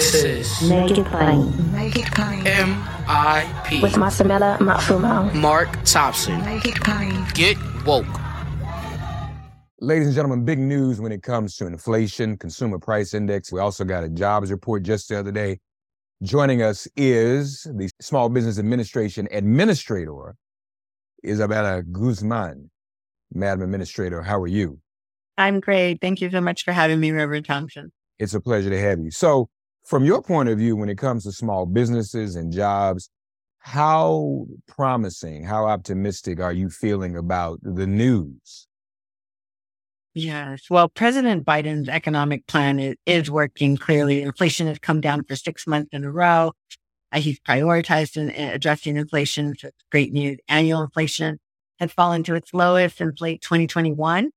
This is Make It Plain. Make it plain. MIP. With Masamela Matfumo. Mark Thompson. Make it plain. Get woke. Ladies and gentlemen, big news when it comes to inflation, consumer price index. We also got a jobs report just the other day. Joining us is the Small Business Administration Administrator, Isabella Guzman. Madam Administrator, how are you? I'm great. Thank you so much for having me, Reverend Thompson. It's a pleasure to have you. So, from your point of view, when it comes to small businesses and jobs, how promising, how optimistic are you feeling about the news? Yes. Well, President Biden's economic plan is, is working clearly. Inflation has come down for six months in a row. Uh, he's prioritized in, in addressing inflation. So it's great news. Annual inflation has fallen to its lowest since late 2021.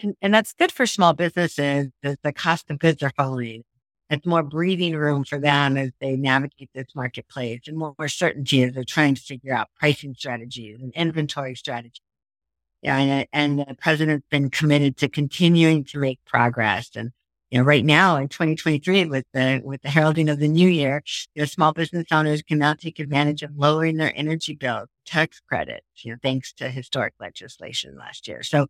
And, and that's good for small businesses the cost of goods are falling. It's more breathing room for them as they navigate this marketplace and more, more certainty as they're trying to figure out pricing strategies and inventory strategies. Yeah, and, uh, and the president's been committed to continuing to make progress. And you know, right now in 2023, with the with the heralding of the new year, you know, small business owners can now take advantage of lowering their energy bills, tax credits, you know, thanks to historic legislation last year. So,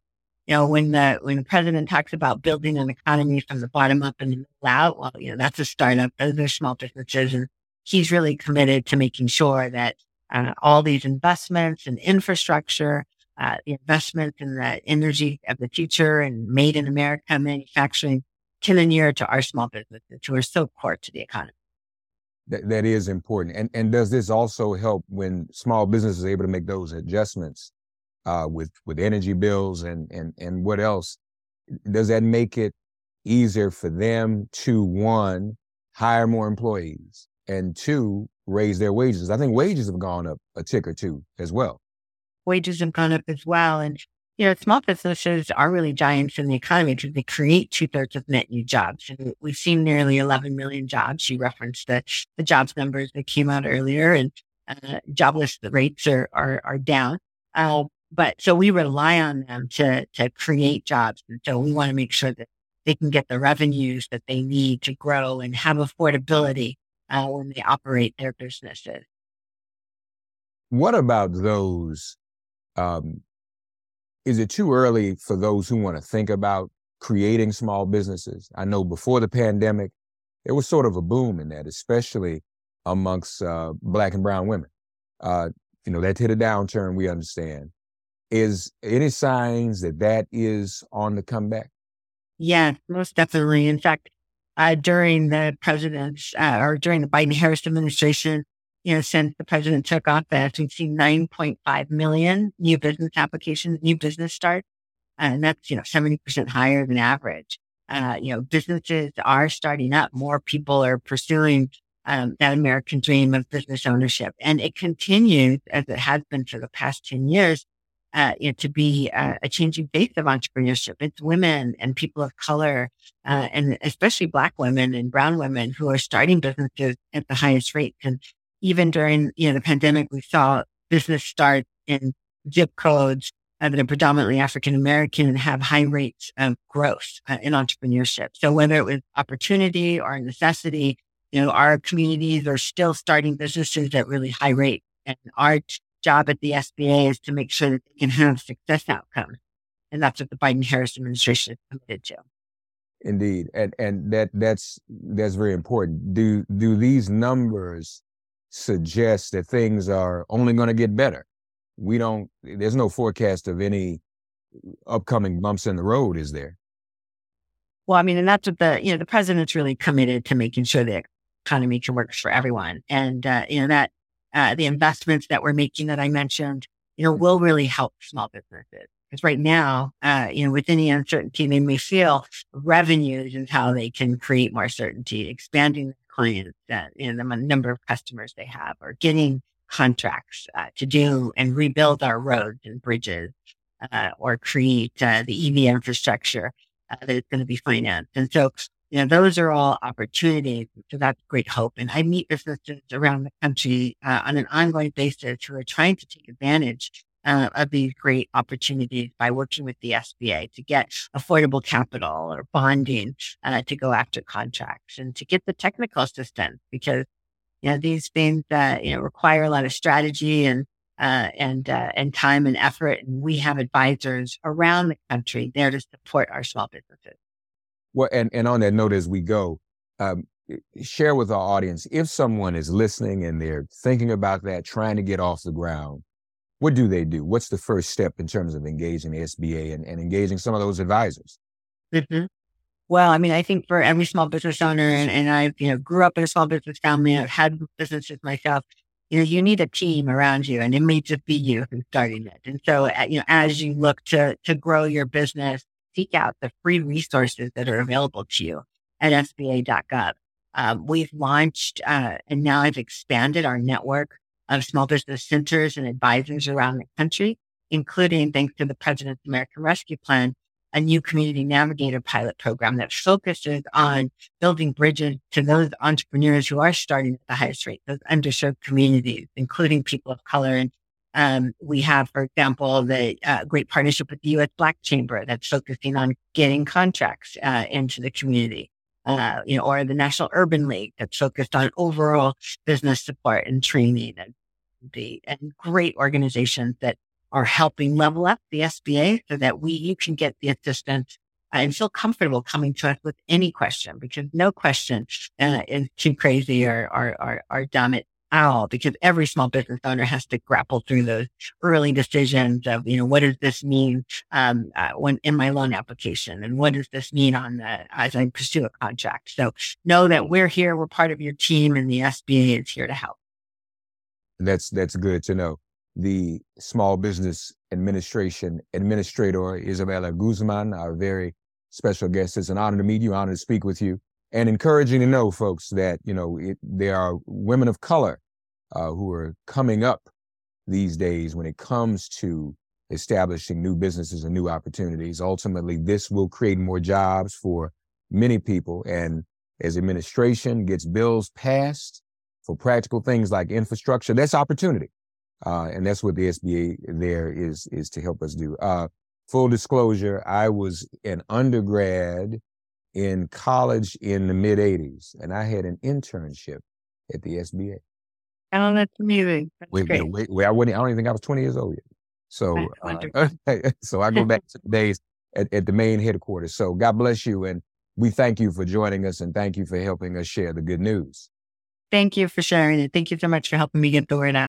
you know, when the when the president talks about building an economy from the bottom up and the middle out, well, you know, that's a startup. Those are small businesses, and he's really committed to making sure that uh, all these investments and infrastructure uh, the investment in the energy of the future and made in America manufacturing can inure to our small businesses who are so core to the economy. That, that is important. And, and does this also help when small businesses are able to make those adjustments uh, with, with energy bills and, and, and what else? Does that make it easier for them to, one, hire more employees and two, raise their wages? I think wages have gone up a tick or two as well wages have gone up as well. And, you know, small businesses are really giants in the economy because they create two thirds of net new jobs. And we've seen nearly 11 million jobs. You referenced the, the jobs numbers that came out earlier and uh, jobless rates are, are, are down. Uh, but so we rely on them to, to create jobs. And so we want to make sure that they can get the revenues that they need to grow and have affordability uh, when they operate their businesses. What about those um, is it too early for those who want to think about creating small businesses? I know before the pandemic, there was sort of a boom in that, especially amongst uh, Black and Brown women. Uh, you know, that hit a downturn, we understand. Is any signs that that is on the comeback? Yeah, most definitely. In fact, uh, during the president's uh, or during the Biden Harris administration, you know, since the president took office, we've seen 9.5 million new business applications, new business starts. And that's, you know, 70% higher than average. Uh, you know, businesses are starting up. More people are pursuing um, that American dream of business ownership. And it continues as it has been for the past 10 years, uh, you know, to be uh, a changing face of entrepreneurship. It's women and people of color, uh, and especially black women and brown women who are starting businesses at the highest rates. And even during you know the pandemic, we saw business start in zip codes that are predominantly African American and have high rates of growth uh, in entrepreneurship. So whether it was opportunity or necessity, you know, our communities are still starting businesses at really high rates. And our job at the SBA is to make sure that they can have success outcomes. And that's what the Biden Harris administration is committed to. Indeed. And and that that's that's very important. Do do these numbers suggest that things are only going to get better. We don't, there's no forecast of any upcoming bumps in the road, is there? Well, I mean, and that's what the, you know, the president's really committed to making sure the economy can work for everyone. And, uh, you know, that, uh, the investments that we're making that I mentioned, you know, will really help small businesses. Because right now, uh, you know, with any uncertainty they may feel, revenues is how they can create more certainty, expanding the clients that, you know, the number of customers they have or getting contracts uh, to do and rebuild our roads and bridges uh, or create uh, the EV infrastructure uh, that is going to be financed. And so, you know, those are all opportunities. So that's great hope. And I meet businesses around the country uh, on an ongoing basis who are trying to take advantage uh, of these great opportunities by working with the SBA to get affordable capital or bonding uh, to go after contracts and to get the technical assistance because you know these things uh, you know require a lot of strategy and uh, and uh, and time and effort. And we have advisors around the country there to support our small businesses. Well, and and on that note, as we go, um, share with our audience if someone is listening and they're thinking about that, trying to get off the ground. What do they do? What's the first step in terms of engaging the SBA and, and engaging some of those advisors? Mm-hmm. Well, I mean, I think for every small business owner, and, and I, you know, grew up in a small business family. I've had businesses myself you know, you need a team around you and it may just be you who's starting it. And so, uh, you know, as you look to, to grow your business, seek out the free resources that are available to you at SBA.gov. Um, we've launched, uh, and now I've expanded our network of small business centers and advisors around the country, including thanks to the President's American Rescue Plan, a new community navigator pilot program that focuses on building bridges to those entrepreneurs who are starting at the highest rate, those underserved communities, including people of color. And um, we have, for example, the uh, great partnership with the U.S. Black Chamber that's focusing on getting contracts uh, into the community. Uh, you know, or the National Urban League that's focused on overall business support and training and the and great organizations that are helping level up the SBA so that we, you can get the assistance and feel comfortable coming to us with any question because no question uh, is too crazy or, or, or, or dumb at all because every small business owner has to grapple through those early decisions of, you know, what does this mean, um, uh, when in my loan application and what does this mean on the, as I pursue a contract. So know that we're here. We're part of your team and the SBA is here to help. That's, that's good to know the Small Business Administration Administrator, Isabella Guzman, our very special guest. It's an honor to meet you, honor to speak with you, and encouraging to know, folks, that, you know, it, there are women of color uh, who are coming up these days when it comes to establishing new businesses and new opportunities. Ultimately, this will create more jobs for many people. And as administration gets bills passed for practical things like infrastructure, that's opportunity. Uh, and that's what the SBA there is, is to help us do. Uh, full disclosure, I was an undergrad in college in the mid 80s, and I had an internship at the SBA. Oh, that's amazing. That's wait, great. Wait, wait, I, wasn't, I don't even think I was 20 years old yet. So, uh, so I go back to the days at, at the main headquarters. So God bless you. And we thank you for joining us and thank you for helping us share the good news. Thank you for sharing it. Thank you so much for helping me get the word out.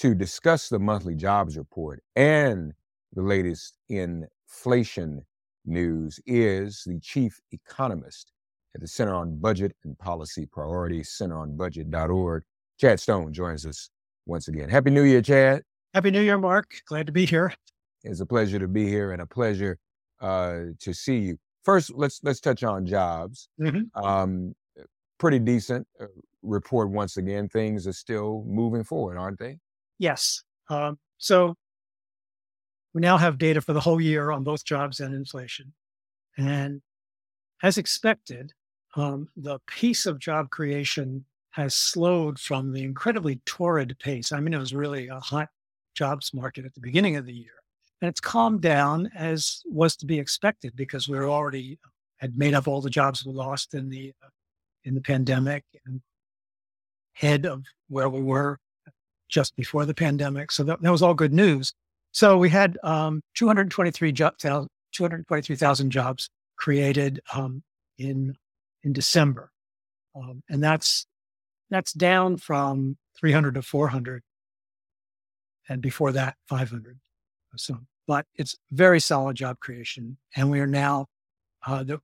to discuss the monthly jobs report and the latest inflation news is the chief economist at the Center on Budget and Policy Priorities, centeronbudget.org. Chad Stone joins us once again. Happy New Year, Chad. Happy New Year, Mark. Glad to be here. It's a pleasure to be here and a pleasure uh, to see you. First, let's let's touch on jobs. Mm-hmm. Um, pretty decent uh, report once again. Things are still moving forward, aren't they? Yes. Um, so we now have data for the whole year on both jobs and inflation. And as expected, um, the pace of job creation has slowed from the incredibly torrid pace. I mean, it was really a hot jobs market at the beginning of the year. And it's calmed down as was to be expected because we were already had made up all the jobs we lost in the uh, in the pandemic and head of where we were just before the pandemic. So that, that was all good news. So we had um, 223 jo- 223,000 jobs created um, in in December, um, and that's that's down from 300 to 400, and before that 500. So, but it's very solid job creation, and we are now uh, the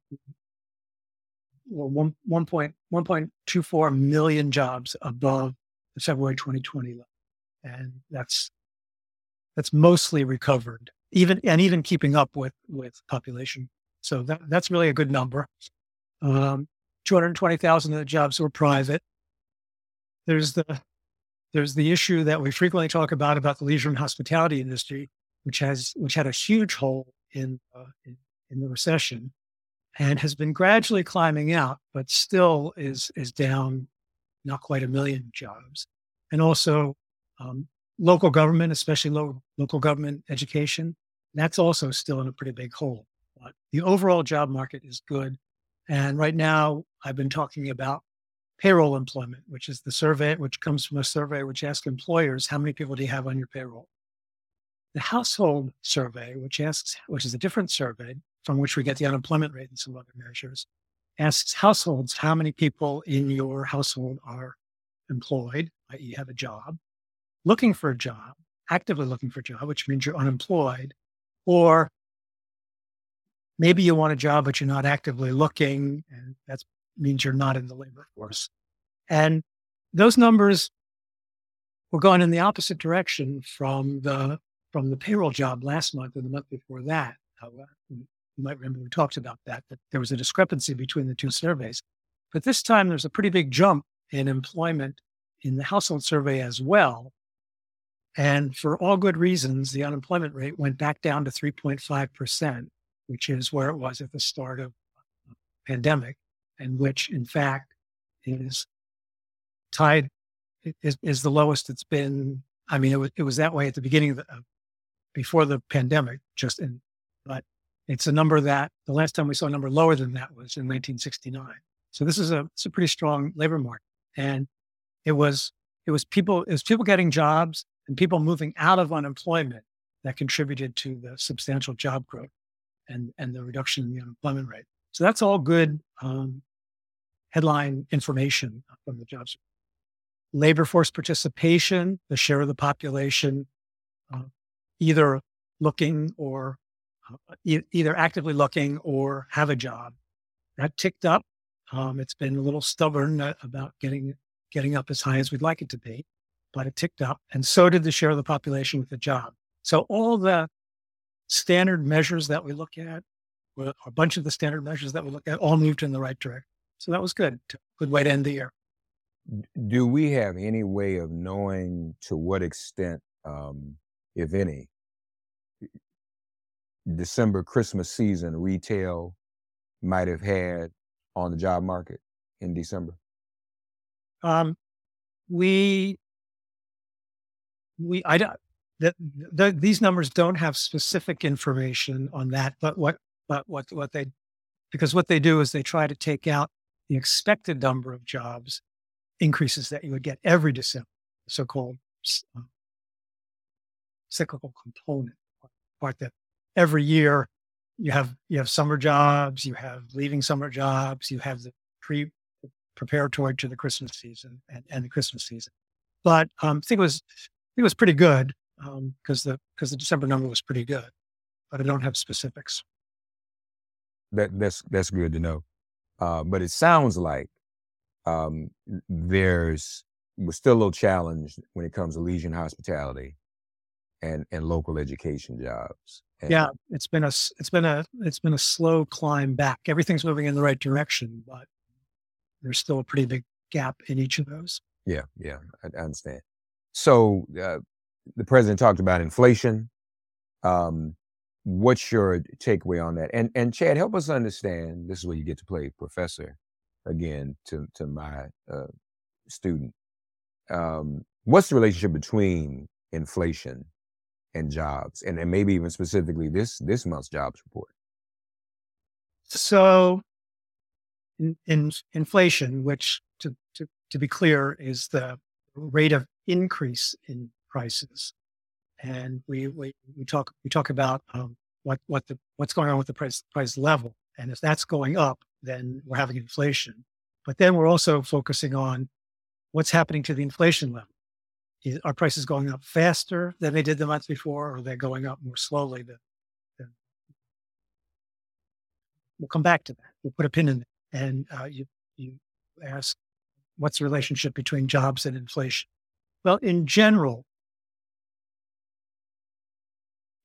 well, one one point one point two four million jobs above the February 2020 level, and that's that's mostly recovered, even and even keeping up with with population. So that that's really a good number. Um, 220,000 of the jobs were private. There's the there's the issue that we frequently talk about about the leisure and hospitality industry, which has which had a huge hole in uh, in, in the recession, and has been gradually climbing out, but still is is down not quite a million jobs. And also um, local government, especially low, local government education, that's also still in a pretty big hole. But the overall job market is good. And right now, I've been talking about payroll employment, which is the survey, which comes from a survey which asks employers, how many people do you have on your payroll? The household survey, which asks, which is a different survey from which we get the unemployment rate and some other measures, asks households how many people in your household are employed, i.e., have a job, looking for a job, actively looking for a job, which means you're unemployed, or maybe you want a job, but you're not actively looking, and that means you're not in the labor force. And those numbers were going in the opposite direction from the from the payroll job last month and the month before that. You might remember we talked about that, that there was a discrepancy between the two surveys. But this time there's a pretty big jump in employment in the household survey as well. And for all good reasons, the unemployment rate went back down to 3.5%, which is where it was at the start of the pandemic, and which in fact is tied, is, is the lowest it's been. I mean, it was, it was that way at the beginning of the, uh, before the pandemic, just in, but it's a number that the last time we saw a number lower than that was in 1969. So this is a, it's a pretty strong labor market. And it was, it was people, it was people getting jobs and people moving out of unemployment that contributed to the substantial job growth and, and the reduction in the unemployment rate. So that's all good um, headline information from the jobs. Labor force participation, the share of the population uh, either looking or uh, e- either actively looking or have a job, that ticked up. Um, it's been a little stubborn uh, about getting getting up as high as we'd like it to be but it ticked up. And so did the share of the population with a job. So all the standard measures that we look at, a bunch of the standard measures that we look at, all moved in the right direction. So that was good. Good way to end the year. Do we have any way of knowing to what extent, um, if any, December Christmas season retail might have had on the job market in December? Um, we we I don't that the, these numbers don't have specific information on that, but what but what what they because what they do is they try to take out the expected number of jobs increases that you would get every December, so-called uh, cyclical component part that every year you have you have summer jobs, you have leaving summer jobs, you have the pre preparatory to the Christmas season and, and the Christmas season. But um, I think it was it was pretty good because um, the because the December number was pretty good, but I don't have specifics. That that's that's good to know. Uh, but it sounds like um, there's we're still a little challenged when it comes to leisure and hospitality and and local education jobs. And yeah, it's been a it's been a it's been a slow climb back. Everything's moving in the right direction, but there's still a pretty big gap in each of those. Yeah, yeah, I, I understand. So uh, the president talked about inflation. Um, what's your takeaway on that? And and Chad, help us understand. This is where you get to play professor again to to my uh, student. Um, what's the relationship between inflation and jobs, and, and maybe even specifically this this month's jobs report? So, in, in inflation, which to, to to be clear is the rate of increase in prices, and we we, we talk we talk about um, what what the what's going on with the price price level, and if that's going up, then we're having inflation. But then we're also focusing on what's happening to the inflation level. Is, are prices going up faster than they did the month before, or are they going up more slowly than, than we'll come back to that. We'll put a pin in. And uh, you you ask, what's the relationship between jobs and inflation? Well, in general,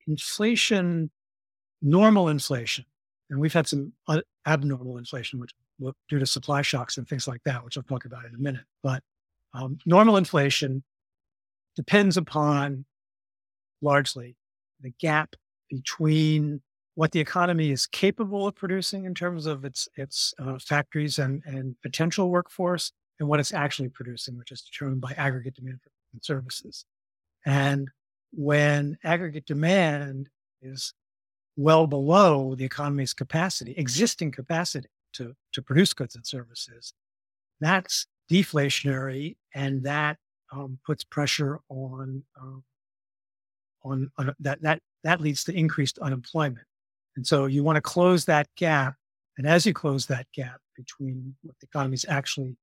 inflation, normal inflation, and we've had some abnormal inflation, which due to supply shocks and things like that, which I'll talk about in a minute. But um, normal inflation depends upon largely the gap between what the economy is capable of producing in terms of its its uh, factories and, and potential workforce and what it's actually producing, which is determined by aggregate demand for services. And when aggregate demand is well below the economy's capacity, existing capacity to, to produce goods and services, that's deflationary and that um, puts pressure on, um, on, on that, that, that leads to increased unemployment. And so you want to close that gap. And as you close that gap between what the economy is actually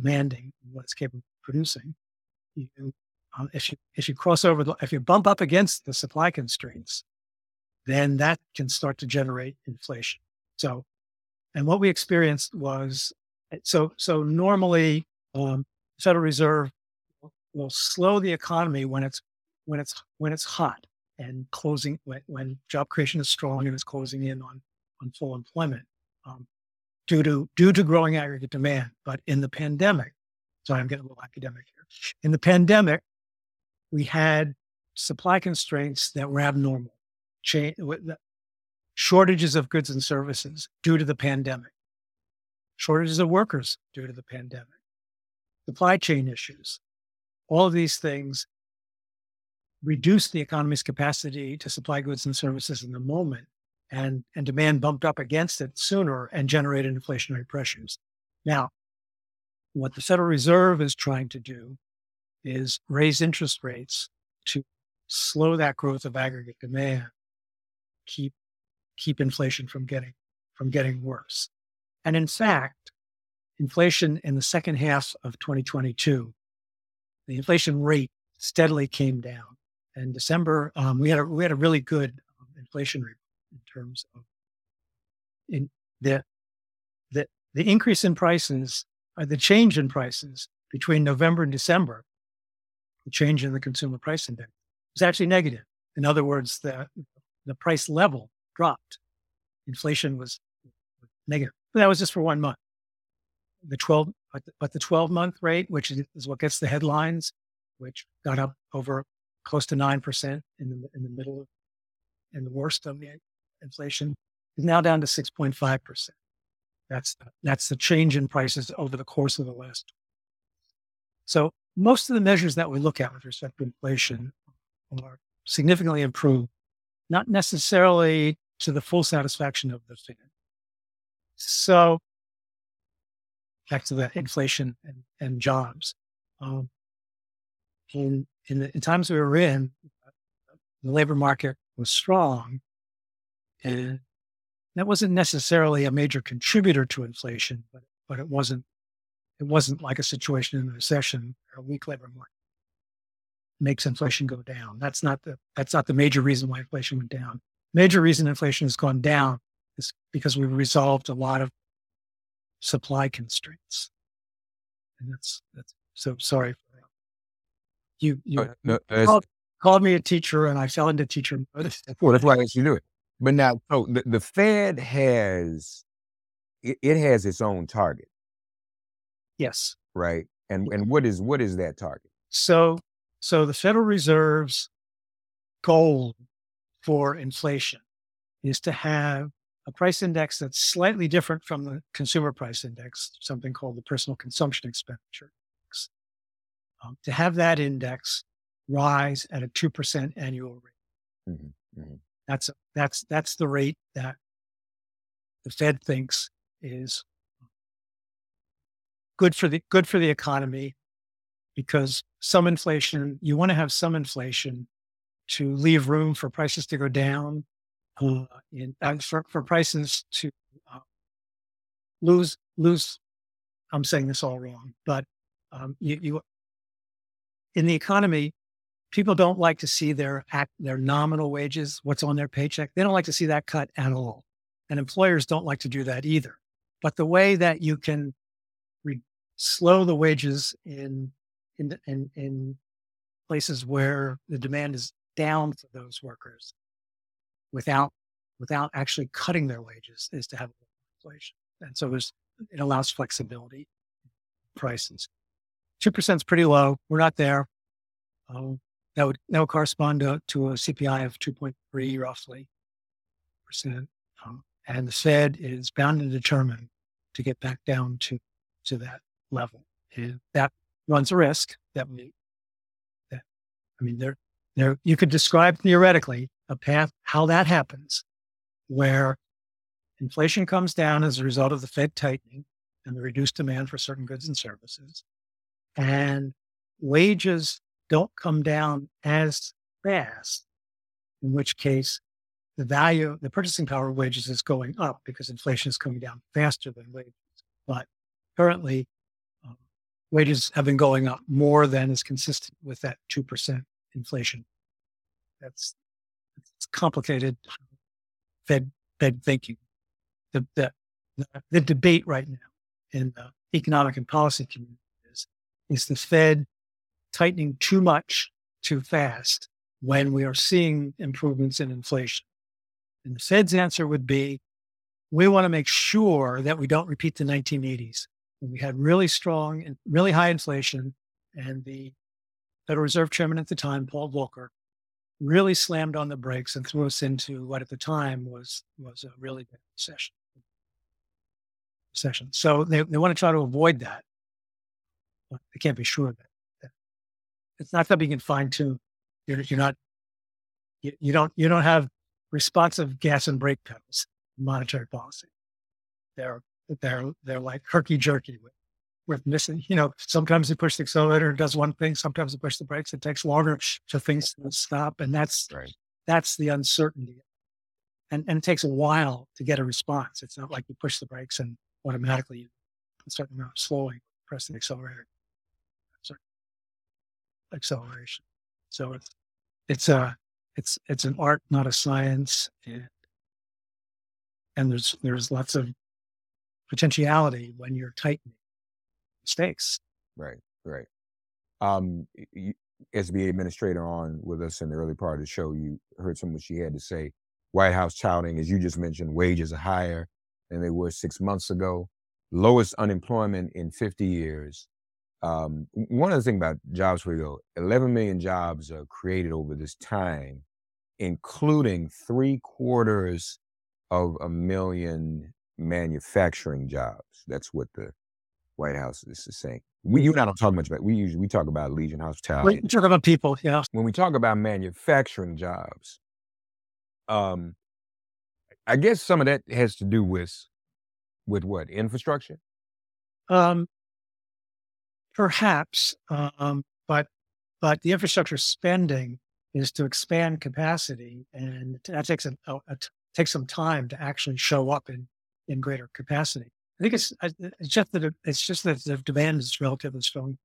demanding and what it's capable of producing, you, uh, if you if you cross over, the, if you bump up against the supply constraints, then that can start to generate inflation. So, and what we experienced was so so normally um, Federal Reserve will slow the economy when it's when it's when it's hot and closing when, when job creation is strong and it's closing in on on full employment um, due to due to growing aggregate demand. But in the pandemic, sorry, I'm getting a little academic here. In the pandemic, we had supply constraints that were abnormal, shortages of goods and services due to the pandemic, shortages of workers due to the pandemic, supply chain issues. All of these things reduced the economy's capacity to supply goods and services in the moment, and, and demand bumped up against it sooner and generated inflationary pressures. Now, what the Federal Reserve is trying to do is raise interest rates to slow that growth of aggregate demand, keep keep inflation from getting from getting worse. And in fact, inflation in the second half of 2022, the inflation rate steadily came down. In December, um, we had a we had a really good um, inflation in terms of in the the the increase in prices, or the change in prices between November and December the change in the consumer price index was actually negative. In other words, the, the price level dropped. Inflation was negative. But that was just for one month. The 12, but the, but the 12 month rate, which is, what gets the headlines, which got up over close to 9% in the, in the middle of, in the worst of the inflation, is now down to 6.5%. That's the, that's the change in prices over the course of the last. So most of the measures that we look at with respect to inflation are significantly improved, not necessarily to the full satisfaction of the Fed. So back to the inflation and, and jobs. Um, in, in the in times we were in, the labor market was strong, and that wasn't necessarily a major contributor to inflation, but but it wasn't it wasn't like a situation in a recession or a weak labor market makes inflation go down. That's not the that's not the major reason why inflation went down. Major reason inflation has gone down is because we've resolved a lot of supply constraints. And that's that's so sorry for that. You you Uh, no, called, called me a teacher and I fell into teacher mode. Well, that's why I you do it. But now, so the, the Fed has it, it has its own target, yes. right? And and what is what is that target? So So the Federal Reserve's goal for inflation is to have a price index that's slightly different from the consumer price index, something called the personal consumption expenditure. Index. Um, to have that index rise at a 2% annual rate. Mm-hmm. Mm-hmm. That's, that's, that's the rate that the Fed thinks is good for the, good for the economy because some inflation, you want to have some inflation to leave room for prices to go down, uh, in, uh, for, for prices to uh, lose, lose. I'm saying this all wrong, but um, you, you, in the economy, people don't like to see their act, their nominal wages, what's on their paycheck. They don't like to see that cut at all. And employers don't like to do that either. But the way that you can re- slow the wages in in, in, in places where the demand is down for those workers without without actually cutting their wages is to have inflation. And so it allows flexibility prices. Two percent is pretty low. We're not there. Um, that would that would correspond to, to a CPI of two point three roughly percent. Um, and the Fed is bound and determined to get back down to to that level. And that runs a risk that we, that, I mean, there, there, you could describe theoretically a path, how that happens, where inflation comes down as a result of the Fed tightening and the reduced demand for certain goods and services. And wages don't come down as fast, in which case the value, the purchasing power of wages is going up because inflation is coming down faster than wages. But currently, um, wages have been going up more than is consistent with that 2% inflation. That's complicated Fed, Fed thinking. The, the, the debate right now in the economic and policy community is, is the Fed tightening too much too fast when we are seeing improvements in inflation? And the Fed's answer would be, we want to make sure that we don't repeat the 1980s When we had really strong and really high inflation. And the Federal Reserve Chairman at the time, Paul Volcker, really slammed on the brakes and threw us into what at the time was was a really bad recession. Recession. So they, they want to try to avoid that. But they can't be sure of that it's not something you can fine tune. You're, you're not you, you don't you don't have responsive gas and brake pedals in monetary policy. They're they're they're like herky jerky with, with missing. You know, sometimes you push the accelerator and does one thing. Sometimes you push the brakes. It takes longer to things to stop, and that's right. that's the uncertainty. And and it takes a while to get a response. It's not like you push the brakes and automatically you a certain amount of slowing, press the accelerator, acceleration. So it's it's a it's it's an art, not a science, and, and there's there's lots of potentiality when you're tightening stakes. Right, right. Um, you, SBA administrator on with us in the early part of the show, you heard some of what she had to say. White House touting, as you just mentioned, wages are higher than they were six months ago, lowest unemployment in 50 years. Um, one other thing about jobs we go, 11 million jobs are created over this time, including three quarters of a million manufacturing jobs. That's what the White House is saying. We, you and I don't talk much about. We usually we talk about Legion hospitality. We talk about people, yeah. When we talk about manufacturing jobs, um, I guess some of that has to do with with what infrastructure. Um, perhaps, um, but but the infrastructure spending is to expand capacity, and that takes a, takes some time to actually show up in in greater capacity. I think it's it's just that it's just that the demand is relatively strong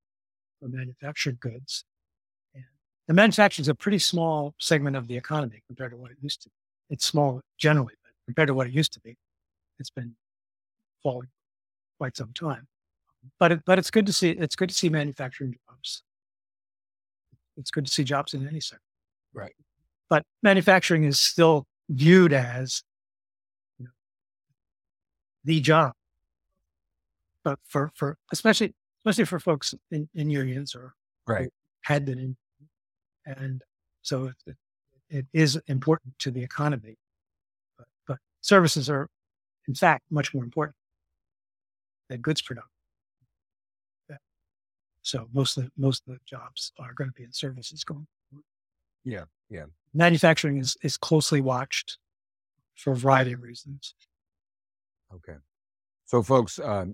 for manufactured goods. And the manufacturing is a pretty small segment of the economy compared to what it used to. be. It's small generally, but compared to what it used to be, it's been falling quite some time. But it, but it's good to see it's good to see manufacturing jobs. It's good to see jobs in any sector. Right. But manufacturing is still viewed as the job. But for, for especially especially for folks in, in unions or right had been in And so it, it is important to the economy. But, but services are, in fact, much more important than goods production. So most of the, most of the jobs are going to be in services going. Forward. Yeah, yeah. Manufacturing is is closely watched for a variety of reasons. Okay. So, folks, uh,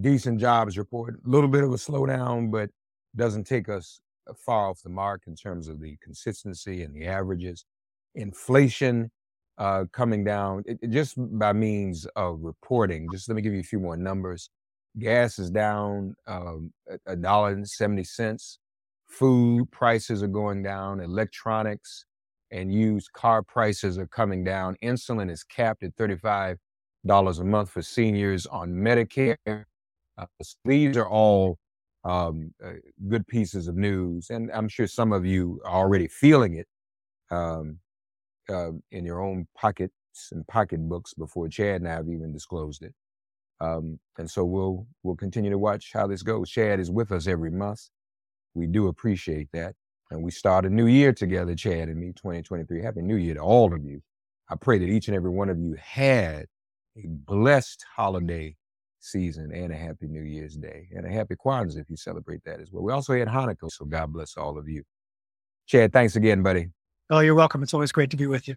decent jobs report. A little bit of a slowdown, but doesn't take us uh, far off the mark in terms of the consistency and the averages. Inflation uh, coming down it, it just by means of reporting. Just let me give you a few more numbers. Gas is down um, a dollar and seventy cents. Food prices are going down. Electronics and used car prices are coming down. Insulin is capped at thirty-five dollars a month for seniors on Medicare. Uh, these are all um, uh, good pieces of news, and I'm sure some of you are already feeling it um, uh, in your own pockets and pocketbooks before Chad and I have even disclosed it. Um, and so we'll we'll continue to watch how this goes. Chad is with us every month. We do appreciate that. And we start a new year together, Chad and me, 2023. Happy New Year to all of you. I pray that each and every one of you had a blessed holiday season and a happy New Year's Day and a happy Kwanzaa if you celebrate that as well. We also had Hanukkah, so God bless all of you. Chad, thanks again, buddy. Oh, you're welcome. It's always great to be with you.